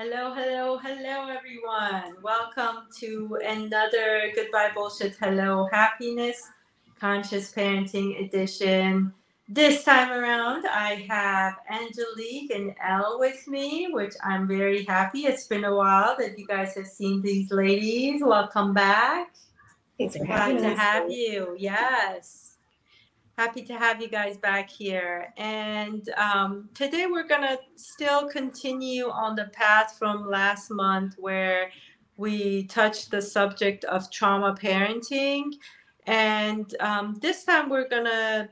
Hello, hello, hello, everyone. Welcome to another Goodbye Bullshit Hello Happiness Conscious Parenting Edition. This time around, I have Angelique and Elle with me, which I'm very happy. It's been a while that you guys have seen these ladies. Welcome back. Thanks for Glad having to us. have you. Yes happy to have you guys back here. And um, today we're going to still continue on the path from last month where we touched the subject of trauma parenting. And um, this time we're going to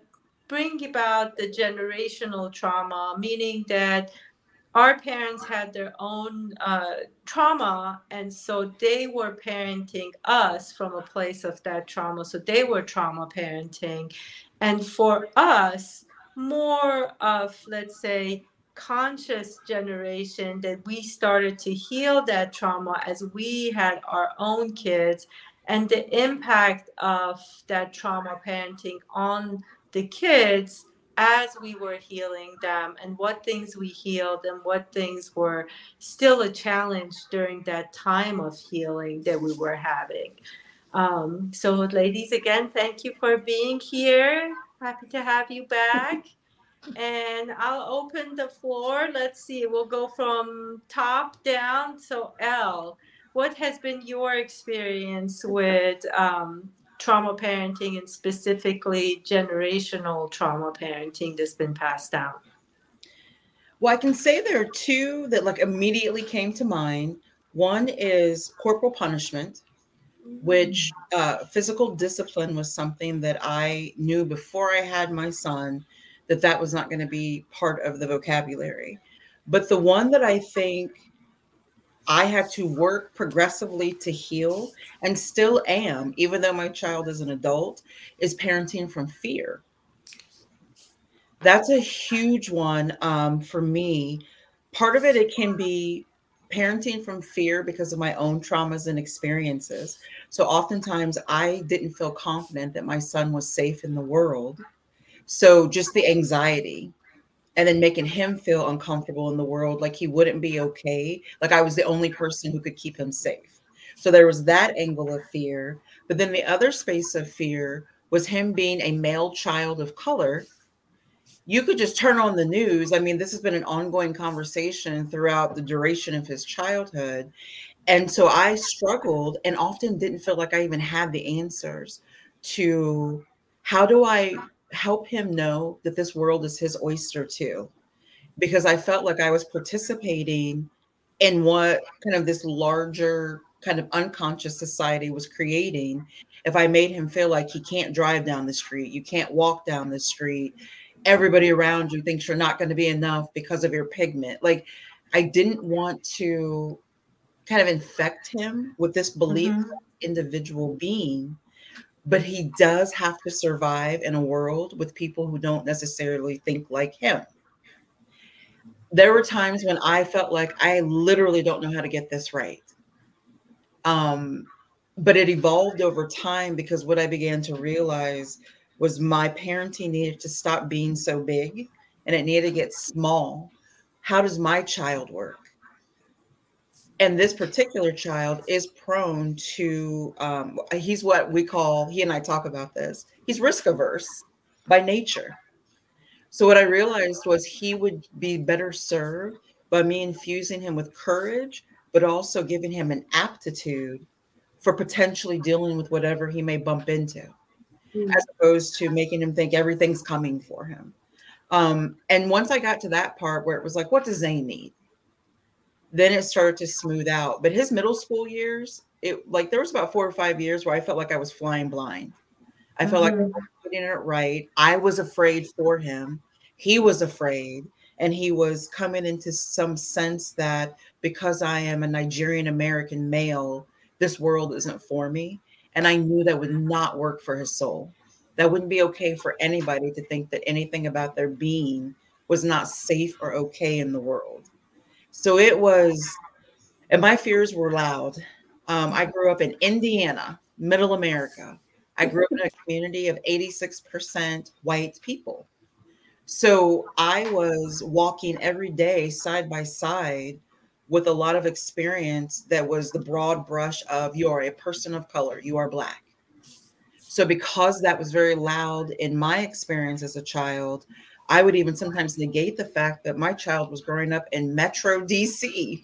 bring about the generational trauma, meaning that our parents had their own uh, trauma, and so they were parenting us from a place of that trauma. So they were trauma parenting. And for us, more of, let's say, conscious generation that we started to heal that trauma as we had our own kids and the impact of that trauma parenting on the kids as we were healing them and what things we healed and what things were still a challenge during that time of healing that we were having. Um, so, ladies, again, thank you for being here. Happy to have you back. And I'll open the floor. Let's see, we'll go from top down. So, Elle, what has been your experience with um, trauma parenting and specifically generational trauma parenting that's been passed down? Well, I can say there are two that like immediately came to mind. One is corporal punishment, which uh, physical discipline was something that I knew before I had my son that that was not going to be part of the vocabulary. But the one that I think I had to work progressively to heal and still am, even though my child is an adult, is parenting from fear. That's a huge one um, for me. Part of it, it can be parenting from fear because of my own traumas and experiences. So oftentimes I didn't feel confident that my son was safe in the world. So just the anxiety and then making him feel uncomfortable in the world, like he wouldn't be okay. Like I was the only person who could keep him safe. So there was that angle of fear. But then the other space of fear was him being a male child of color you could just turn on the news. I mean, this has been an ongoing conversation throughout the duration of his childhood. And so I struggled and often didn't feel like I even had the answers to how do I help him know that this world is his oyster too? Because I felt like I was participating in what kind of this larger kind of unconscious society was creating if I made him feel like he can't drive down the street, you can't walk down the street, everybody around you thinks you're not going to be enough because of your pigment. Like, I didn't want to kind of infect him with this belief mm-hmm. individual being, but he does have to survive in a world with people who don't necessarily think like him. There were times when I felt like I literally don't know how to get this right. Um, but it evolved over time because what I began to realize was my parenting needed to stop being so big and it needed to get small. How does my child work? And this particular child is prone to, um, he's what we call, he and I talk about this, he's risk averse by nature. So, what I realized was he would be better served by me infusing him with courage, but also giving him an aptitude for potentially dealing with whatever he may bump into mm. as opposed to making him think everything's coming for him. Um, and once I got to that part where it was like, what does Zane need? Then it started to smooth out. But his middle school years, it like there was about four or five years where I felt like I was flying blind. I mm-hmm. felt like I mm-hmm. was putting it right. I was afraid for him. He was afraid. And he was coming into some sense that because I am a Nigerian American male, this world isn't for me. And I knew that would not work for his soul. That wouldn't be okay for anybody to think that anything about their being was not safe or okay in the world. So it was, and my fears were loud. Um, I grew up in Indiana, middle America. I grew up in a community of 86% white people. So I was walking every day side by side with a lot of experience that was the broad brush of you are a person of color, you are black. So, because that was very loud in my experience as a child, I would even sometimes negate the fact that my child was growing up in Metro DC.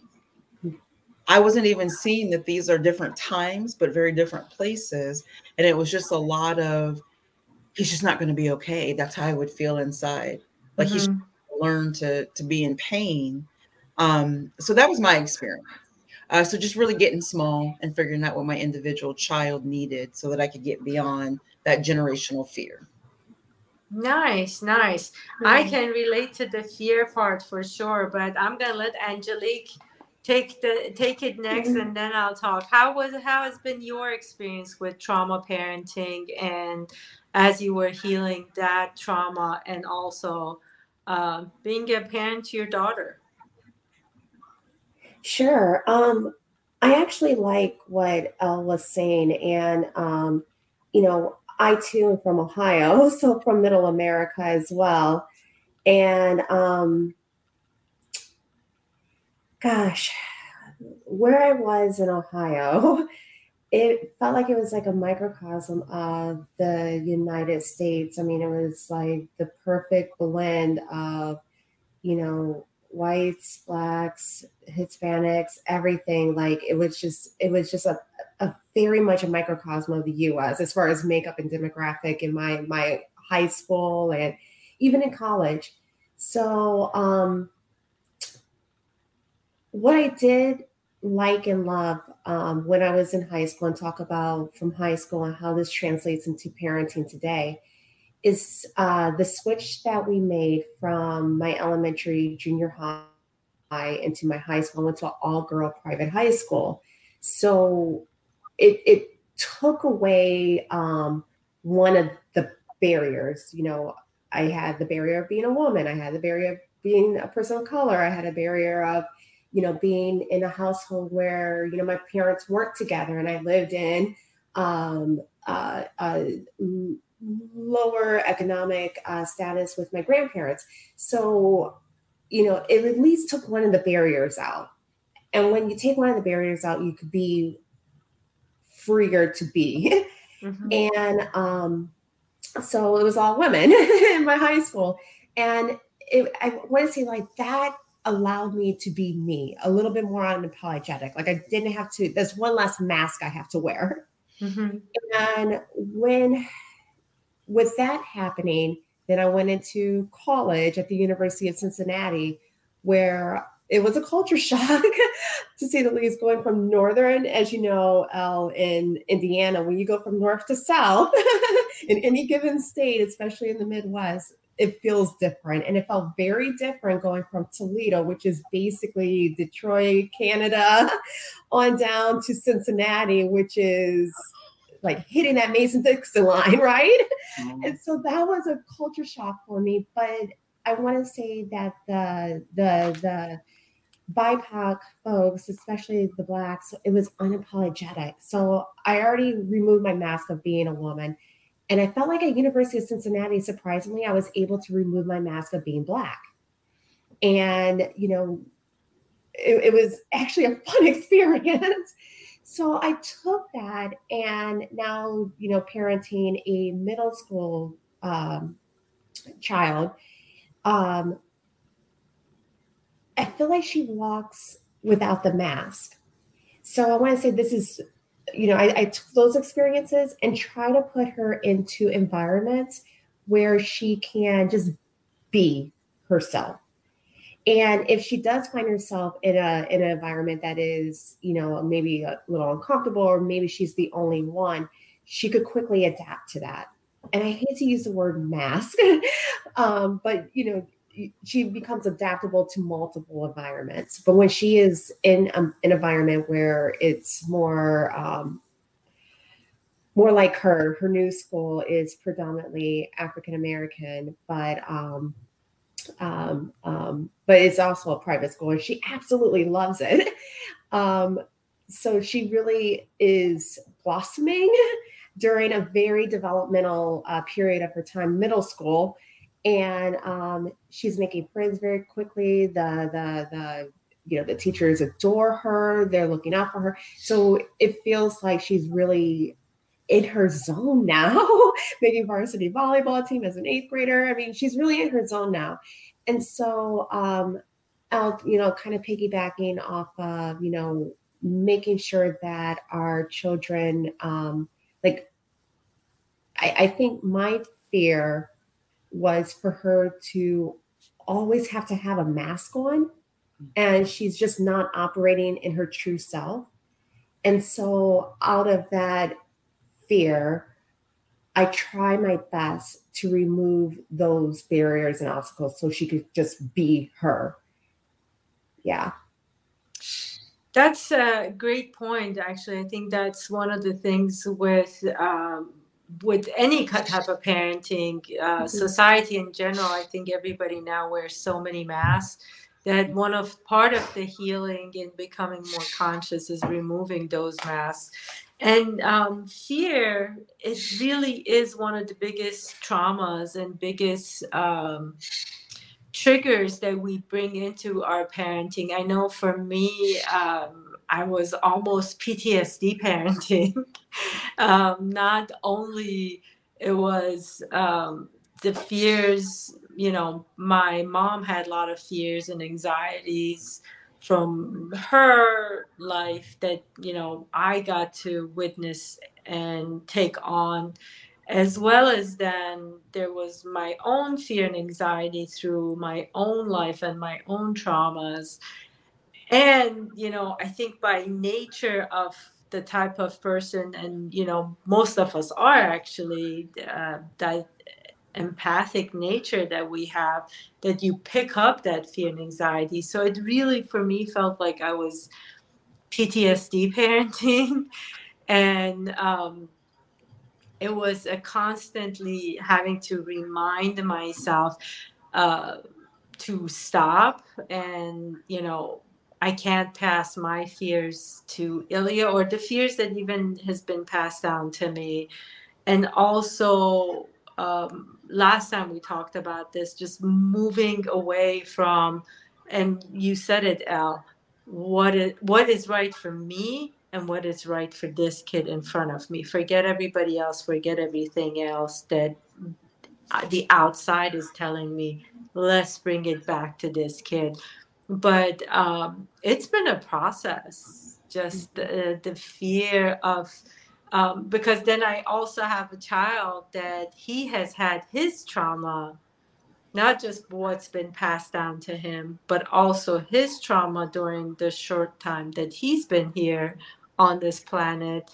I wasn't even seeing that these are different times, but very different places. And it was just a lot of, he's just not going to be okay. That's how I would feel inside. Like mm-hmm. he's learned to, to be in pain. Um, so that was my experience. Uh, so just really getting small and figuring out what my individual child needed so that I could get beyond that generational fear. Nice, nice. I can relate to the fear part for sure, but I'm gonna let Angelique take the take it next mm-hmm. and then I'll talk. How was how has been your experience with trauma parenting and as you were healing that trauma and also uh, being a parent to your daughter? Sure. Um, I actually like what Elle was saying, and um, you know, I too am from Ohio, so from Middle America as well. And um, gosh, where I was in Ohio, it felt like it was like a microcosm of the United States. I mean, it was like the perfect blend of, you know, whites, blacks, Hispanics, everything. Like it was just, it was just a, a very much a microcosm of the U.S. as far as makeup and demographic in my my high school and even in college. So um, what I did like and love um, when I was in high school and talk about from high school and how this translates into parenting today is uh, the switch that we made from my elementary, junior high into my high school. I went to all girl private high school. So it, it took away um, one of the barriers. You know, I had the barrier of being a woman, I had the barrier of being a person of color, I had a barrier of, you know, being in a household where, you know, my parents weren't together and I lived in um, uh, uh, lower economic uh, status with my grandparents. So, you know, it at least took one of the barriers out. And when you take one of the barriers out, you could be freer to be. Mm-hmm. And um, so it was all women in my high school. And it, I want to say, like, that allowed me to be me a little bit more unapologetic. Like, I didn't have to, there's one less mask I have to wear. Mm-hmm. And when with that happening, then I went into college at the University of Cincinnati, where it was a culture shock to say the least, going from northern, as you know, Elle, in Indiana, when you go from north to south in any given state, especially in the Midwest, it feels different. And it felt very different going from Toledo, which is basically Detroit, Canada, on down to Cincinnati, which is like hitting that Mason Dixon line, right? Mm-hmm. And so that was a culture shock for me. But I want to say that the the the BIPOC folks, especially the blacks, it was unapologetic. So I already removed my mask of being a woman. And I felt like at University of Cincinnati, surprisingly, I was able to remove my mask of being black. And, you know, it, it was actually a fun experience so I took that and now, you know, parenting a middle school um, child, um, I feel like she walks without the mask. So I want to say this is, you know, I, I took those experiences and try to put her into environments where she can just be herself and if she does find herself in a in an environment that is you know maybe a little uncomfortable or maybe she's the only one she could quickly adapt to that. And i hate to use the word mask um, but you know she becomes adaptable to multiple environments. But when she is in um, an environment where it's more um, more like her her new school is predominantly african american but um, um, um, but it's also a private school and she absolutely loves it. Um, so she really is blossoming during a very developmental uh, period of her time, middle school, and um, she's making friends very quickly. The the the you know the teachers adore her they're looking out for her so it feels like she's really in her zone now. Making varsity volleyball team as an eighth grader. I mean she's really in her zone now. And so um I'll, you know kind of piggybacking off of you know making sure that our children um like I, I think my fear was for her to always have to have a mask on and she's just not operating in her true self. And so, out of that fear, I try my best to remove those barriers and obstacles so she could just be her. Yeah. That's a great point, actually. I think that's one of the things with um, with any type of parenting, uh, mm-hmm. society in general. I think everybody now wears so many masks that one of part of the healing and becoming more conscious is removing those masks and um, fear it really is one of the biggest traumas and biggest um, triggers that we bring into our parenting. I know for me um, i was almost ptsd parenting. Um, not only it was um, the fears you know, my mom had a lot of fears and anxieties from her life that, you know, I got to witness and take on as well as then there was my own fear and anxiety through my own life and my own traumas. And you know i think by nature of the type of person and you know most of us are actually uh, empathic nature that we have that you pick up that fear and anxiety. So it really for me felt like i was ptsd parenting. And um, it was a constantly having to remind myself uh, to stop and you know i can't pass my fears to ilya or the fears that even has been passed down to me. And also um, last time we talked about this, just moving away from, and you said it, Elle, what is, what is right for me and what is right for this kid in front of me. Forget everybody else, forget everything else that the outside is telling me, let's bring it back to this kid. But um, it's been a process, just the, the fear of, um, because then I also have a child that he has had his trauma, not just what's been passed down to him, but also his trauma during the short time that he's been here on this planet.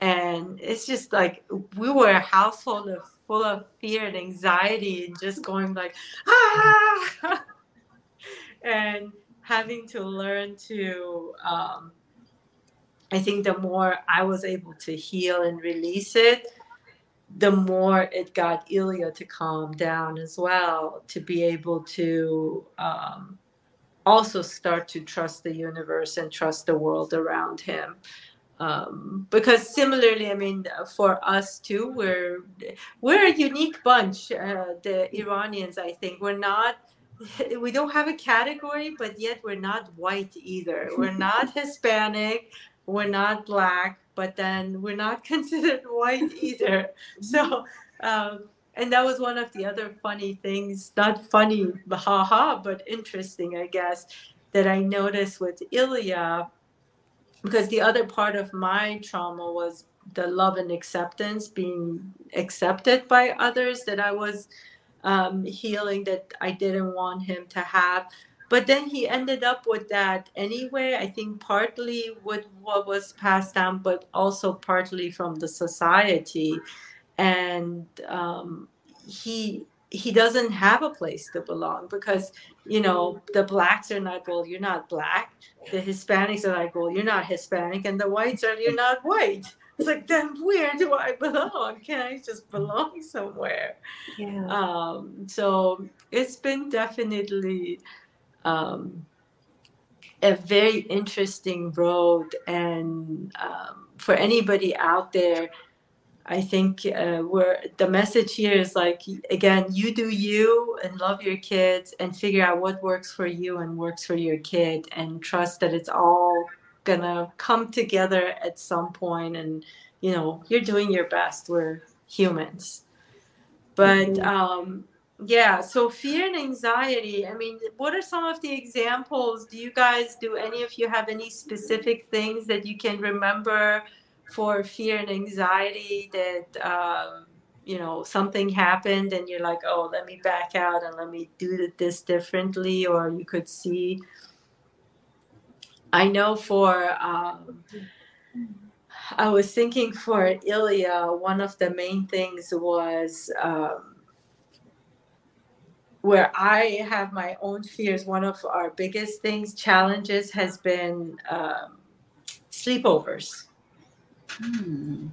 And it's just like we were a household of full of fear and anxiety and just going like ah and having to learn to um, I think the more I was able to heal and release it, the more it got Ilya to calm down as well, to be able to um, also start to trust the universe and trust the world around him. Um, because similarly, I mean, for us too, we're we're a unique bunch. Uh, the Iranians, I think, we're not. We don't have a category, but yet we're not white either. We're not Hispanic we're not black, but then we're not considered white either. So, um, and that was one of the other funny things, not funny, haha, but interesting, I guess, that I noticed with Ilya, because the other part of my trauma was the love and acceptance, being accepted by others that I was um, healing that I didn't want him to have but then he ended up with that anyway i think partly with what was passed down but also partly from the society. And um, he he doesn't have a place to belong because you know the blacks are not well you're not black. The hispanics are like well you're not hispanic. And the whites are you're not white. It's like then where do i belong? Can i just belong somewhere? Yeah. Um so it's been definitely um, a very interesting road. And um, for anybody out there, I think uh, we're the message here is like again, you do you and love your kids and figure out what works for you and works for your kid and trust that it's all gonna come together at some point and you know you're doing your best. We're humans, but mm-hmm. um, yeah. So fear and anxiety. I mean, what are some of the examples? Do you guys do any of you have any specific things that you can remember? for fear and anxiety that um, you know something happened and you're like oh let me back out and let me do this differently or you could see i know for um, i was thinking for ilya one of the main things was um, where i have my own fears one of our biggest things challenges has been um, sleepovers Hmm.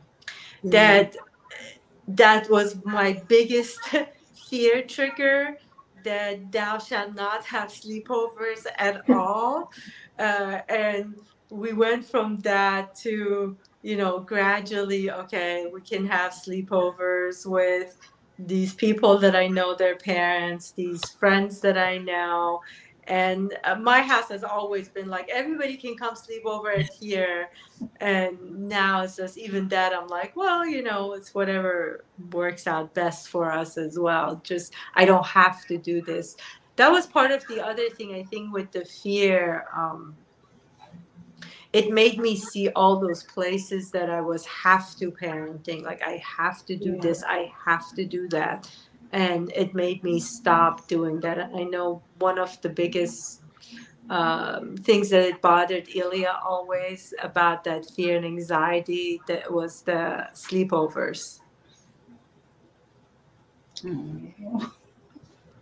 That that was my biggest fear trigger. That thou shalt not have sleepovers at all, uh, and we went from that to you know gradually okay we can have sleepovers with these people that I know their parents, these friends that I know, and uh, my house has always been like everybody can come sleep over at here. And now it's just even that i'm like well you know it's whatever works out best for us as well. Just i don't have to do this. That was part of the other thing i think with the fear um, it made me see all those places that i was have to parenting like i have to do yeah. this i have to do that and it made me stop doing that. I know one of the biggest um, things that it bothered Ilya always about that fear and anxiety that was the sleepovers. Mm.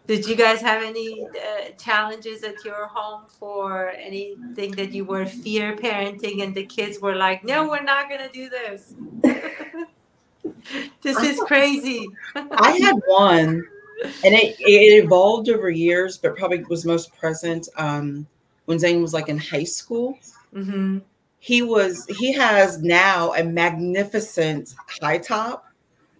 Did you guys have any uh, challenges at your home for anything that you were fear parenting and the kids were like, no, we're not going to do this? this is crazy. I had one, and it, it evolved over years, but probably was most present um, when Zane was like in high school. Mm-hmm. He was he has now a magnificent high top,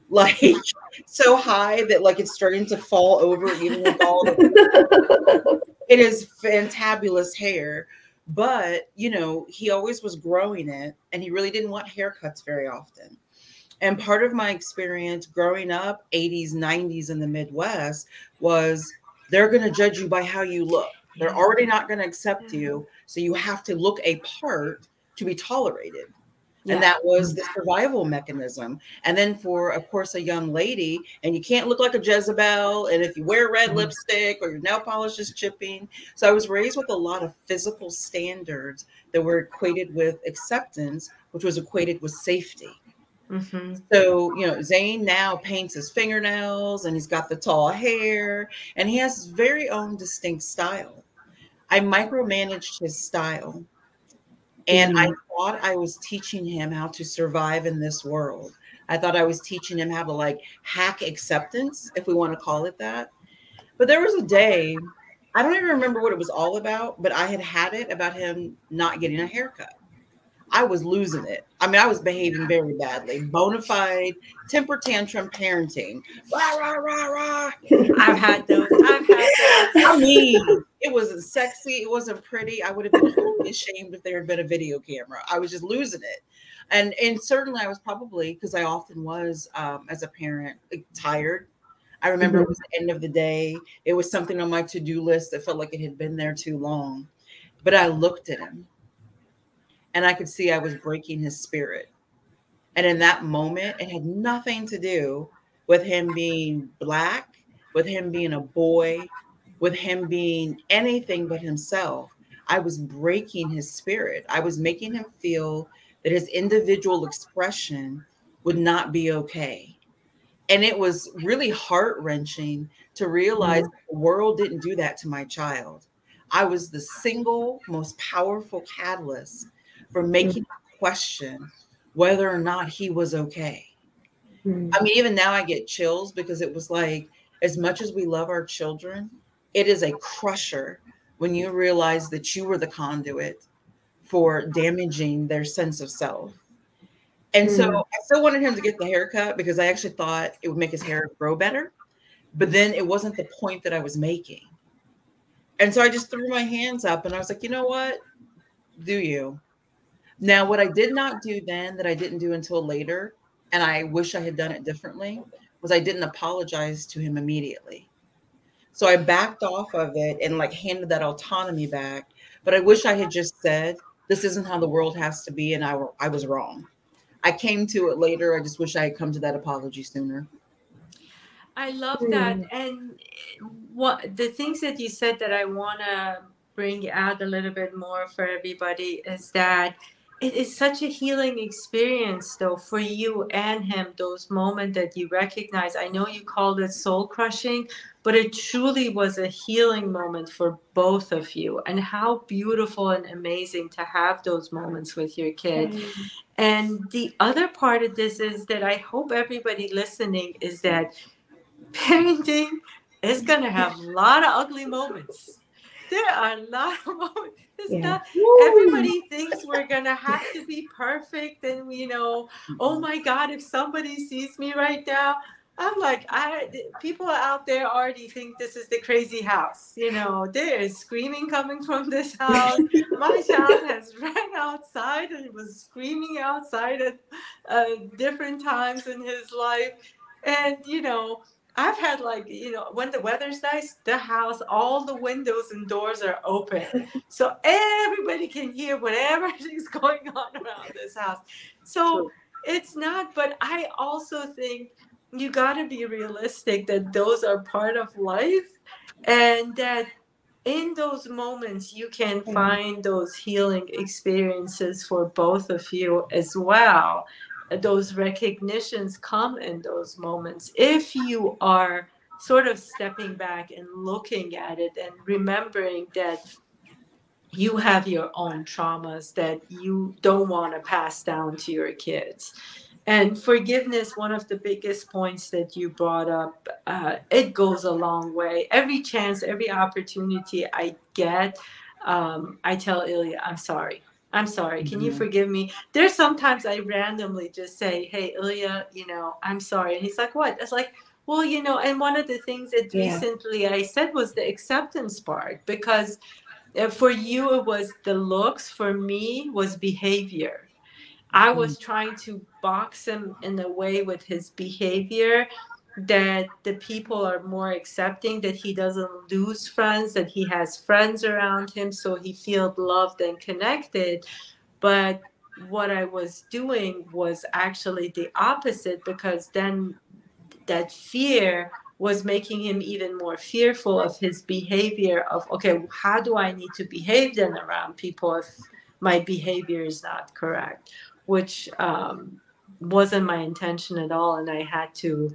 like so high that like it's starting to fall over even with all the. it is fantabulous hair, but you know he always was growing it, and he really didn't want haircuts very often. And part of my experience growing up, 80s, 90s in the Midwest, was they're going to judge you by how you look. They're already not going to accept you. Mm-hmm. So you have to look a part to be tolerated. Yeah. And that was the survival mechanism. And then for, of course, a young lady, and you can't look like a Jezebel. And if you wear red mm-hmm. lipstick or your nail polish is chipping. So I was raised with a lot of physical standards that were equated with acceptance, which was equated with safety. Mm-hmm. So, you know, Zane now paints his fingernails and he's got the tall hair and he has his very own distinct style. I micromanaged his style and mm-hmm. I thought I was teaching him how to survive in this world. I thought I was teaching him how to like hack acceptance, if we want to call it that. But there was a day, I don't even remember what it was all about, but I had had it about him not getting a haircut. I was losing it. I mean, I was behaving very badly. Bona fide temper tantrum parenting. Rah, rah, rah, rah. I've had those. I've had those. I mean, it wasn't sexy. It wasn't pretty. I would have been totally ashamed if there had been a video camera. I was just losing it. And and certainly I was probably because I often was um, as a parent tired. I remember mm-hmm. it was the end of the day. It was something on my to-do list that felt like it had been there too long. But I looked at him and I could see I was breaking his spirit. And in that moment, it had nothing to do with him being black, with him being a boy, with him being anything but himself. I was breaking his spirit. I was making him feel that his individual expression would not be okay. And it was really heart wrenching to realize mm-hmm. the world didn't do that to my child. I was the single most powerful catalyst for making mm-hmm. question whether or not he was okay. Mm-hmm. I mean, even now I get chills because it was like, as much as we love our children, it is a crusher when you realize that you were the conduit for damaging their sense of self. And so mm. I still wanted him to get the haircut because I actually thought it would make his hair grow better. But then it wasn't the point that I was making. And so I just threw my hands up and I was like, you know what? Do you? Now, what I did not do then that I didn't do until later, and I wish I had done it differently, was I didn't apologize to him immediately. So I backed off of it and like handed that autonomy back. But I wish I had just said, this isn't how the world has to be. And I, were, I was wrong. I came to it later. I just wish I had come to that apology sooner. I love that. Mm. And what the things that you said that I want to bring out a little bit more for everybody is that it is such a healing experience though for you and him those moments that you recognize. I know you called it soul crushing but it truly was a healing moment for both of you. And how beautiful and amazing to have those moments with your kid. Mm-hmm. and the other part of this is that i hope everybody listening is that parenting is going to have a lot of ugly moments there are a lot of moments. Yeah. Not, everybody thinks we're gonna have to be perfect, and you know, oh my God, if somebody sees me right now, I'm like, I people out there already think this is the crazy house. You know, there is screaming coming from this house. My child has ran outside and was screaming outside at uh, different times in his life, and you know, I've had like, you know, when the weather's nice, the house, all the windows and doors are open. So everybody can hear whatever is going on around this house. So True. it's not, but I also think you got to be realistic that those are part of life and that in those moments you can mm-hmm. find those healing experiences for both of you as well those recognitions come in those moments. If you are sort of stepping back and looking at it and remembering that you have your own traumas that you don't want to pass down to your kids. And forgiveness one of the biggest points that you brought up uh, it goes a long way. Every chance every opportunity i get um, i tell ilya i'm sorry I'm sorry. Can mm-hmm. you forgive me? There's sometimes I randomly just say, Hey, Ilya, you know, I'm sorry. And he's like, What? It's like, well, you know, and one of the things that yeah. recently I said was the acceptance part because uh, for you it was the looks, for me was behavior. I was mm-hmm. trying to box him in a way with his behavior that the people are more accepting that he doesn't lose friends that he has friends around him so he feels loved and connected. But what i was doing was actually the opposite because then that fear was making him even more fearful of his behavior of okay how do i need to behave then around people if my behavior is not correct? Which um, wasn't my intention at all and i had to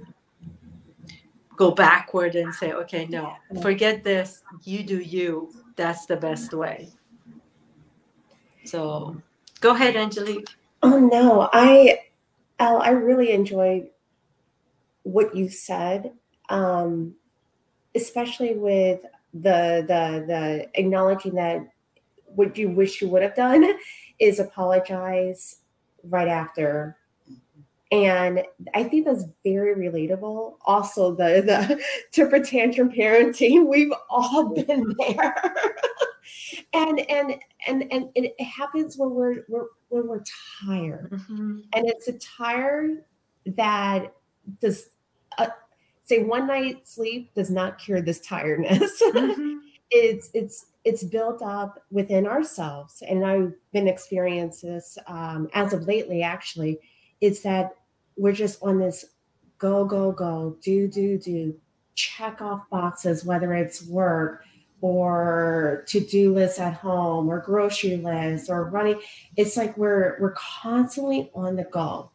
go backward and say, okay, no, forget this. You do you. That's the best way. So go ahead, Angelique. Oh no, I Elle, I really enjoyed what you said. Um, especially with the the the acknowledging that what you wish you would have done is apologize right after and I think that's very relatable. Also, the the temper tantrum parenting, we've all been there. and and and and it happens when we're, we're when we're tired, mm-hmm. and it's a tired that does uh, say one night sleep does not cure this tiredness. Mm-hmm. it's it's it's built up within ourselves, and I've been experiencing this um, as of lately. Actually, it's that we're just on this go, go, go, do, do, do, check off boxes, whether it's work or to-do lists at home or grocery lists or running. It's like we're we're constantly on the go.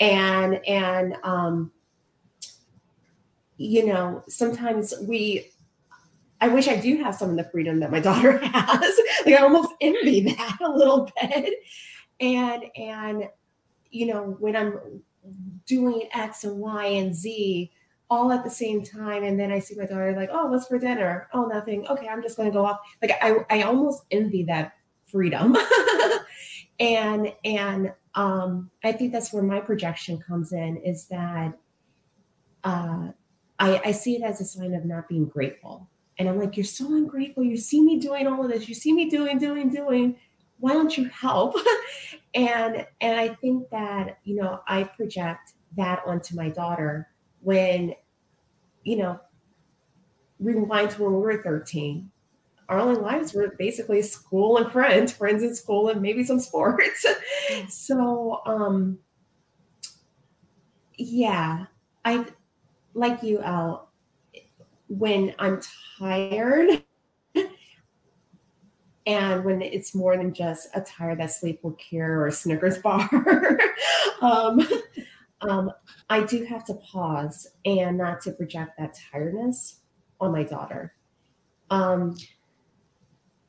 And and um you know, sometimes we I wish I do have some of the freedom that my daughter has. like I almost envy that a little bit. And and you know, when I'm doing X and Y and Z all at the same time. And then I see my daughter like, oh, what's for dinner? Oh, nothing. Okay, I'm just going to go off. Like I, I almost envy that freedom. and and um, I think that's where my projection comes in is that uh, I, I see it as a sign of not being grateful. And I'm like, you're so ungrateful. You see me doing all of this. You see me doing, doing, doing. Why don't you help? and and I think that you know I project that onto my daughter when, you know, rewind to when we were 13 our only lives were basically school and friends, friends in school and maybe some sports. so um yeah, I like you Elle when I'm tired and when it's more than just a tired that sleep will cure or a Snickers bar, um, um, I do have to pause and not to project that tiredness on my daughter. Um,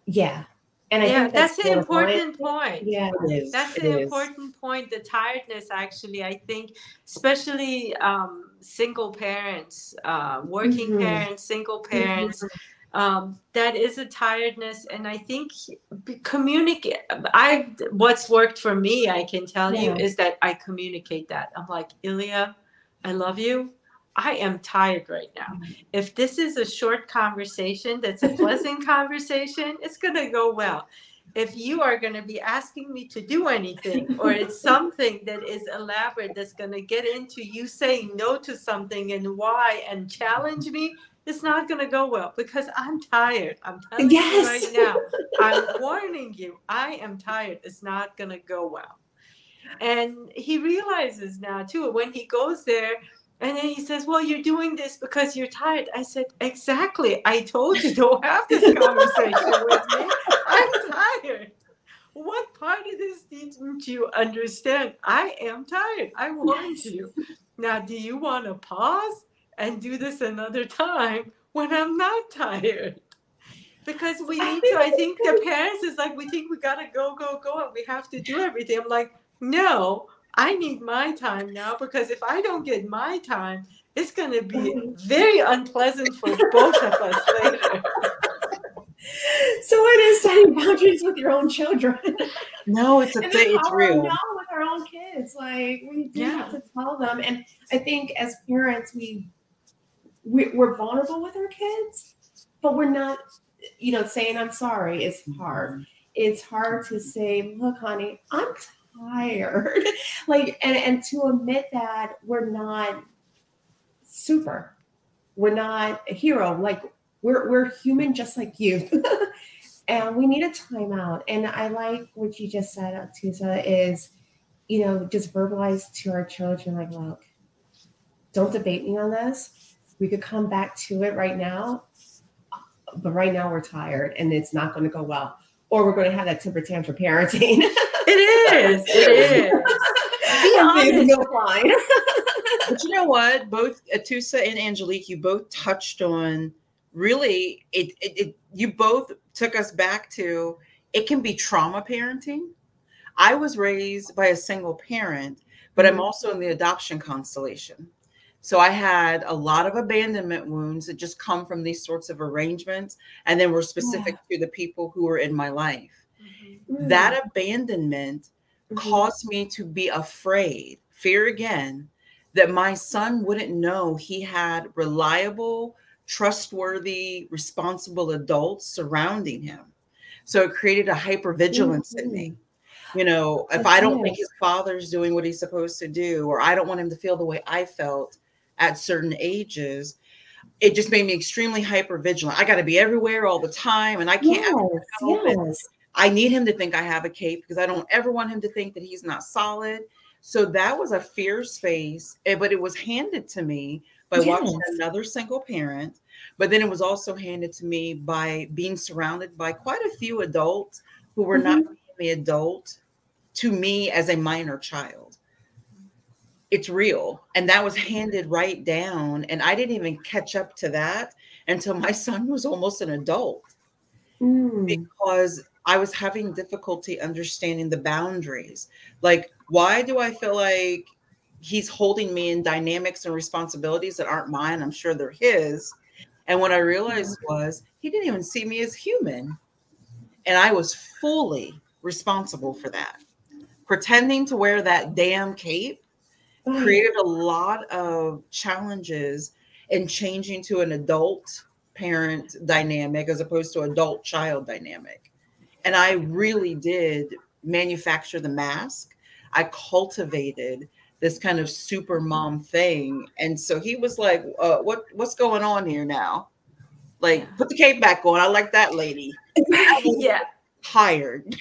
yeah. And I yeah, that's, that's an important point. Yeah, that's an important point. The tiredness, actually, I think, especially um, single parents, uh, working mm-hmm. parents, single parents, mm-hmm. Um, that is a tiredness. And I think communicate. I what's worked for me, I can tell yeah. you, is that I communicate that. I'm like Ilya, I love you. I am tired right now. Mm-hmm. If this is a short conversation that's a pleasant conversation, it's going to go well. If you are going to be asking me to do anything, or it's something that is elaborate that's going to get into you saying no to something and why and challenge me, it's not going to go well because I'm tired. I'm telling yes. you right now. I'm warning you. I am tired. It's not going to go well. And he realizes now, too, when he goes there, and then he says, Well, you're doing this because you're tired. I said, Exactly. I told you don't have this conversation with me. I'm tired. What part of this didn't you understand? I am tired. I warned you. Now, do you want to pause and do this another time when I'm not tired? Because we need to, I think the parents is like, we think we got to go, go, go, and we have to do everything. I'm like, no, I need my time now because if I don't get my time, it's going to be very unpleasant for both of us later. So it is setting boundaries with your own children. No, it's a and thing. It's real. No, with our own kids, like we do yeah. have to tell them. And I think as parents, we, we we're vulnerable with our kids, but we're not. You know, saying I'm sorry is hard. Mm-hmm. It's hard to say, "Look, honey, I'm tired. like, and, and to admit that we're not super, we're not a hero. Like, we're, we're human just like you. and we need a timeout. And I like what you just said, Tusa, is, you know, just verbalize to our children, like, look, don't debate me on this. We could come back to it right now, but right now we're tired and it's not going to go well. Or we're going to have that temper tantrum parenting. it is. It is. Be honest. but you know what? Both Atusa and Angelique, you both touched on really it, it, it you both took us back to it can be trauma parenting. I was raised by a single parent, but I'm mm-hmm. also in the adoption constellation. So I had a lot of abandonment wounds that just come from these sorts of arrangements. And then were specific yeah. to the people who were in my life. Mm-hmm. That abandonment mm-hmm. caused me to be afraid, fear again, that my son wouldn't know he had reliable, trustworthy, responsible adults surrounding him. So it created a hypervigilance mm-hmm. in me. You know, if I don't think his father's doing what he's supposed to do, or I don't want him to feel the way I felt at certain ages, it just made me extremely hyper vigilant. I got to be everywhere all the time, and I can't. Yes, yes. I need him to think I have a cape because I don't ever want him to think that he's not solid. So that was a fear space, eh, but it was handed to me by yes. watching another single parent. But then it was also handed to me by being surrounded by quite a few adults who were mm-hmm. not the adult to me as a minor child. It's real. And that was handed right down. And I didn't even catch up to that until my son was almost an adult. Mm. Because I was having difficulty understanding the boundaries. Like, why do I feel like he's holding me in dynamics and responsibilities that aren't mine? I'm sure they're his. And what I realized was he didn't even see me as human. And I was fully responsible for that. pretending to wear that damn cape created a lot of challenges in changing to an adult parent dynamic as opposed to adult child dynamic. And I really did manufacture the mask. I cultivated this kind of super mom thing. And so he was like, uh, what what's going on here now? Like, put the cape back on. I like that lady. yeah, Tired.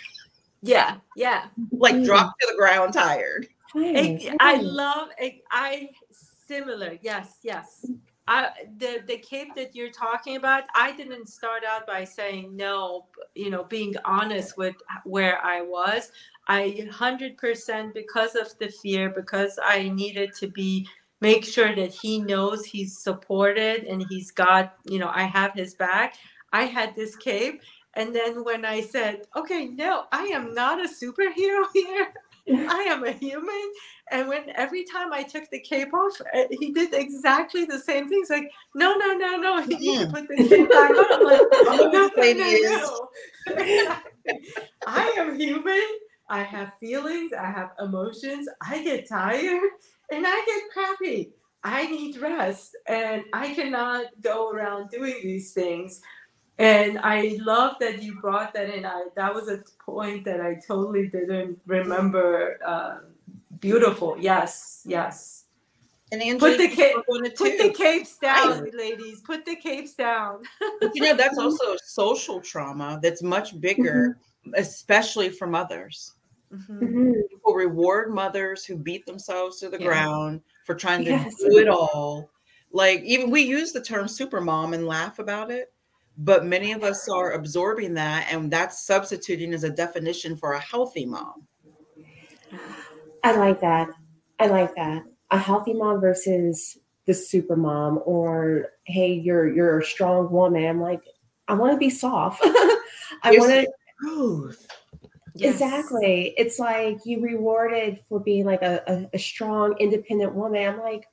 yeah, yeah. Like Mm. dropped to the ground tired. I, I love I, I similar. Yes, yes. I the the cape that you're talking about. I didn't start out by saying no. You know, being honest with where I was. I hundred percent because of the fear, because I needed to be make sure that he knows he's supported and he's got. You know, I have his back. I had this cape. And then when I said, okay, no, I am not a superhero here. I am a human. And when every time I took the cape off, uh, he did exactly the same thing. He's like, no, no, no, no, you need to put the cape back on. I'm like, no, no, no, no. I am human. I have feelings. I have emotions. I get tired and I get crappy. I need rest and I cannot go around doing these things. And I love that you brought that in. I, that was a point that I totally didn't remember. Uh, beautiful. Yes, yes. And Angela, Put the cape. Put the capes down, ladies. Put the capes down. But you know, that's also a social trauma that's much bigger, especially for mothers. Mhm. Mhm. People reward mothers who beat themselves to the Yeah. ground for trying to Yes. do it all. Like even we use the term super mom and laugh about it, but many of us are absorbing that and that's substituting as a definition for a healthy mom. I like that. I like that. A healthy mom versus the super mom, or hey, you're you're a strong woman. I'm like, I want to be soft. I want to Truth. Yes. exactly. It's like you rewarded for being like a, a, a strong, independent woman. I'm like,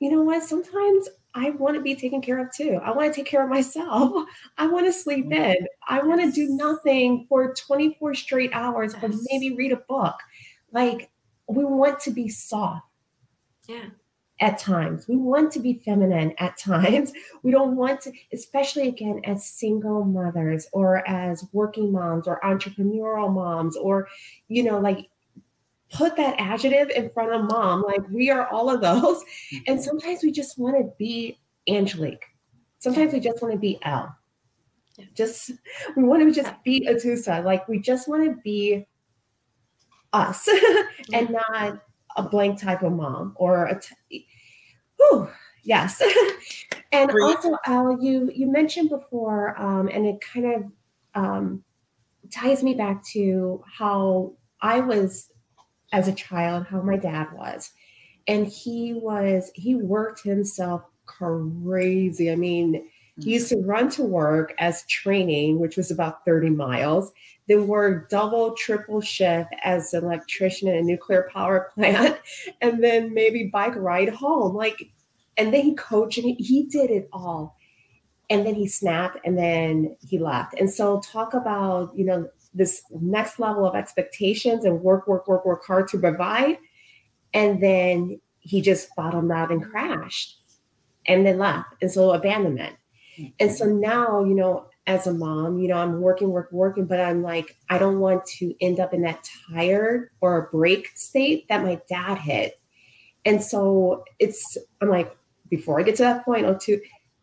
you know what? Sometimes I want to be taken care of too. I want to take care of myself. I want to sleep in. I want to do nothing for 24 straight hours, but maybe read a book. Like we want to be soft Yeah. at times. We want to be feminine at times. We don't want to, especially again as single mothers or as working moms or entrepreneurial moms or, you know, like put that adjective in front of mom. Like we are all of those. And sometimes we just want to be Angelique. Sometimes we just want to be Elle. Yeah. Just we want to just be Atusa. Like we just want to be us and not a blank type of mom or a t- Whew, yes and Great. also al you you mentioned before um, and it kind of um, ties me back to how i was as a child how my dad was and he was he worked himself crazy i mean he used to run to work as training which was about 30 miles then work double, triple shift as an electrician in a nuclear power plant, and then maybe bike ride home. Like, and then he coached and he, he did it all. And then he snapped and then he left. And so, talk about, you know, this next level of expectations and work, work, work, work hard to provide. And then he just bottomed out and crashed and then left. And so, abandonment. And so now, you know, as a mom, you know, I'm working, work, working, but I'm like, I don't want to end up in that tired or a break state that my dad hit. And so it's, I'm like, before I get to that point, oh, Otu,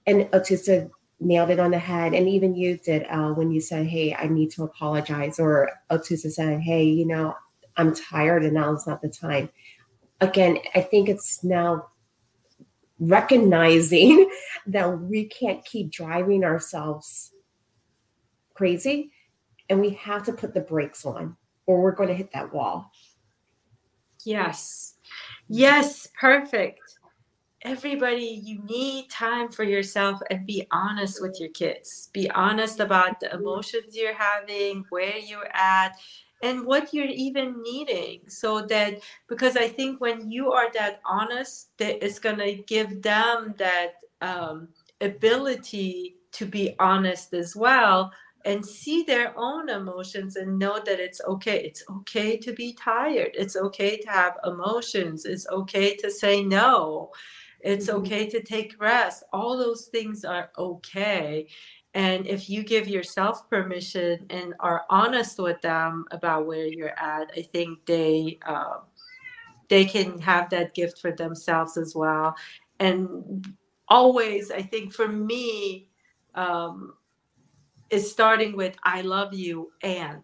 and oh, Atusa nailed it on the head. And even you did uh, when you said, Hey, I need to apologize. Or Atusa said, Hey, you know, I'm tired and now is not the time. Again, I think it's now recognizing that we can't keep driving ourselves crazy and we have to put the brakes on or we're going to hit that wall. Yes. Yes, perfect. Everybody, you need time for yourself and be honest with your kids. Be honest about the emotions you're having, where you're at, and what you're even needing. So that, because I think when you are that honest, that it's going to give them that um, ability to be honest as well and see their own emotions and know that it's okay. It's okay to be tired. It's okay to have emotions. It's okay to say no. It's mm-hmm. okay to take rest. All those things are okay. And if you give yourself permission and are honest with them about where you're at, I think they uh, they can have that gift for themselves as well. And always, I think for me, um, is starting with "I love you" and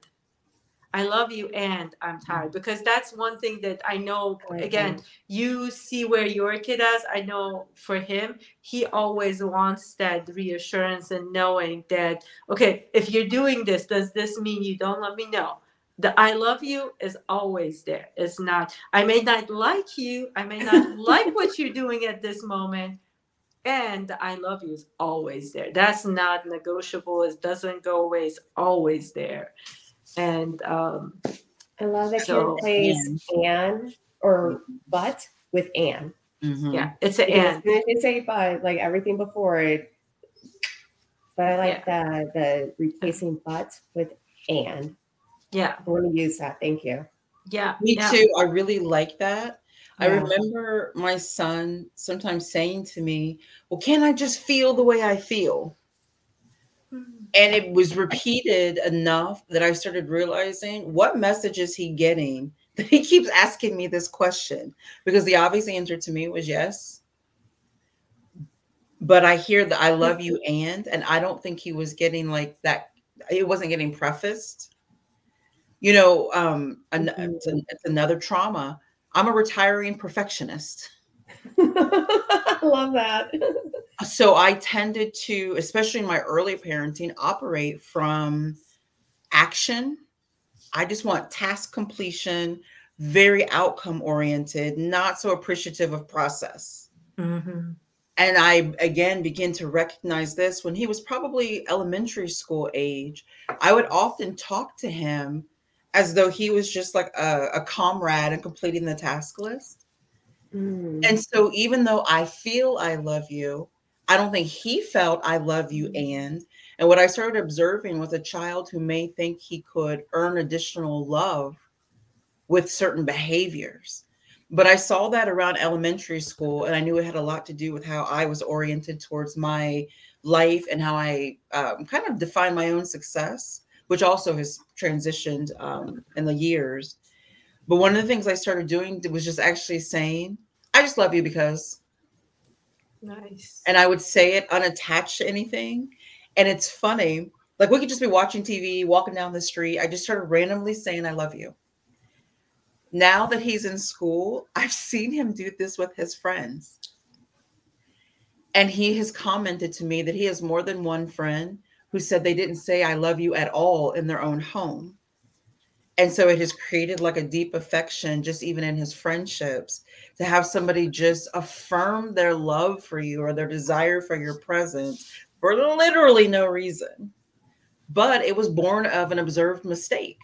I love you and I'm tired because that's one thing that I know oh, again you see where your kid is I know for him he always wants that reassurance and knowing that okay if you're doing this does this mean you don't love me no the I love you is always there it's not I may not like you I may not like what you're doing at this moment and I love you is always there that's not negotiable it doesn't go away it's always there and um, I love that so, you plays and or but with and. Mm-hmm. Yeah, it's an and. It's say but like everything before it. But I like yeah. the the replacing but with and. Yeah, I want to use that. Thank you. Yeah, me yeah. too. I really like that. Yeah. I remember my son sometimes saying to me, "Well, can I just feel the way I feel?" And it was repeated enough that I started realizing what message is he getting that he keeps asking me this question because the obvious answer to me was yes. But I hear that I love you and and I don't think he was getting like that it wasn't getting prefaced. You know, um an, it's, an, it's another trauma. I'm a retiring perfectionist. I love that. so I tended to, especially in my early parenting, operate from action. I just want task completion, very outcome oriented, not so appreciative of process. Mm-hmm. And I again begin to recognize this when he was probably elementary school age. I would often talk to him as though he was just like a, a comrade in completing the task list. Mm. And so, even though I feel I love you, I don't think he felt I love you mm. and and what I started observing was a child who may think he could earn additional love with certain behaviors. But I saw that around elementary school, and I knew it had a lot to do with how I was oriented towards my life and how I um, kind of defined my own success, which also has transitioned um, in the years. But one of the things I started doing was just actually saying, I just love you because Nice. And I would say it unattached to anything. And it's funny. Like we could just be watching TV, walking down the street. I just started randomly saying, I love you. Now that he's in school, I've seen him do this with his friends. And he has commented to me that he has more than one friend who said they didn't say, I love you at all in their own home. And so it has created like a deep affection, just even in his friendships, to have somebody just affirm their love for you or their desire for your presence for literally no reason. But it was born of an observed mistake.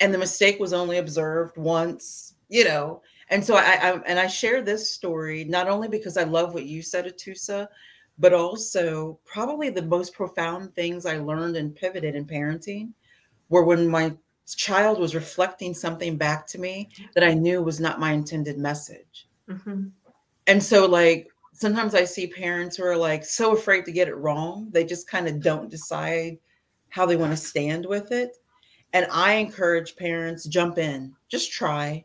And the mistake was only observed once, you know. And so I, I and I share this story not only because I love what you said, atusa but also probably the most profound things I learned and pivoted in parenting were when my child was reflecting something back to me that I knew was not my intended message. Mm-hmm. And so, like, sometimes I see parents who are like so afraid to get it wrong, they just kind of don't decide how they want to stand with it. And I encourage parents jump in, just try,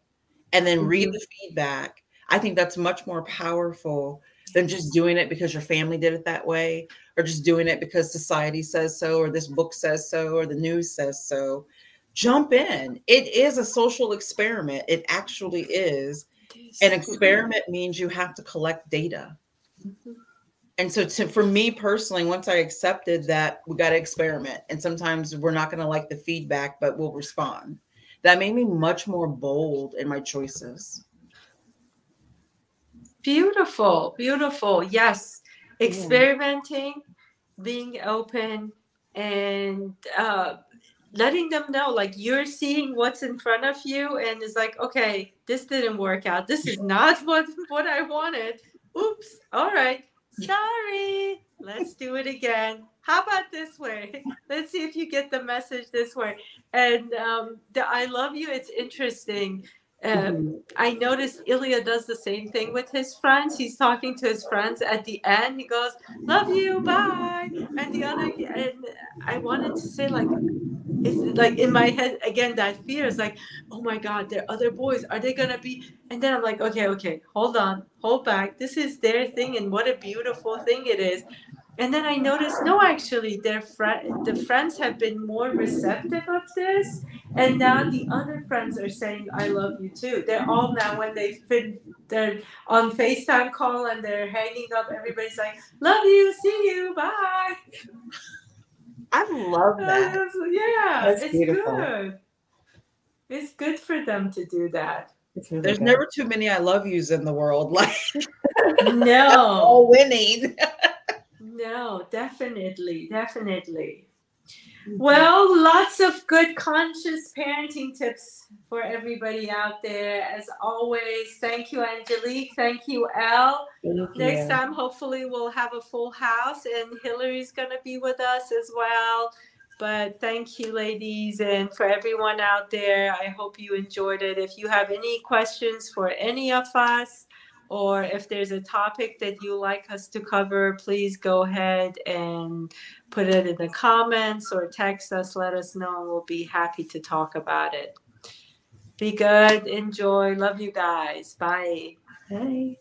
and then mm-hmm. read the feedback. I think that's much more powerful than just doing it because your family did it that way, or just doing it because society says so, or this book says so, or the news says so jump in. It is a social experiment. It actually is. An experiment means you have to collect data. Mm-hmm. And so, to, for me personally, once I accepted that we got to experiment, and sometimes we're not going to like the feedback, but we'll respond, that made me much more bold in my choices. Beautiful, beautiful. Yes, experimenting, yeah. being open, and uh, letting them know like you're seeing what's in front of you and it's like okay this didn't work out this is not what what i wanted oops all right sorry Let's do it again. How about this way? Let's see if you get the message this way. And um, the I love you. It's interesting. Um, Mhm. I noticed Ilya does the same thing with his friends. He's talking to his friends at the end. He goes, "Love you, bye." And the other, and I wanted to say like, it's like in my head again that fear is like, "Oh my God, there are other boys. Are they gonna be?" And then I'm like, "Okay, okay, hold on, hold back. This is their thing, and what a beautiful thing it is." And then I noticed, no, actually, their friend, the friends have been more receptive of this, and now the other friends are saying, "I love you too." They're all now when been they're on Facetime call and they're hanging up. Everybody's like, "Love you, see you, bye." I love that. Uh, yeah, That's it's beautiful. good. It's good for them to do that. Really There's good. never too many I love yous in the world. Like No, all winning. no, definitely, definitely. Mhm. Well, lots of good conscious parenting tips for everybody out there. As always, thank you, Angelique. Thank you, Elle. Thank Next you. time, hopefully, we'll have a full house and Hillary's going to be with us as well. But thank you, ladies, and for everyone out there. I hope you enjoyed it. If you have any questions for any of us, or if there's a topic that you like us to cover, please go ahead and put it in the comments or text us. Let us know. We'll be happy to talk about it. Be good. Enjoy. Love you guys. Bye. Bye.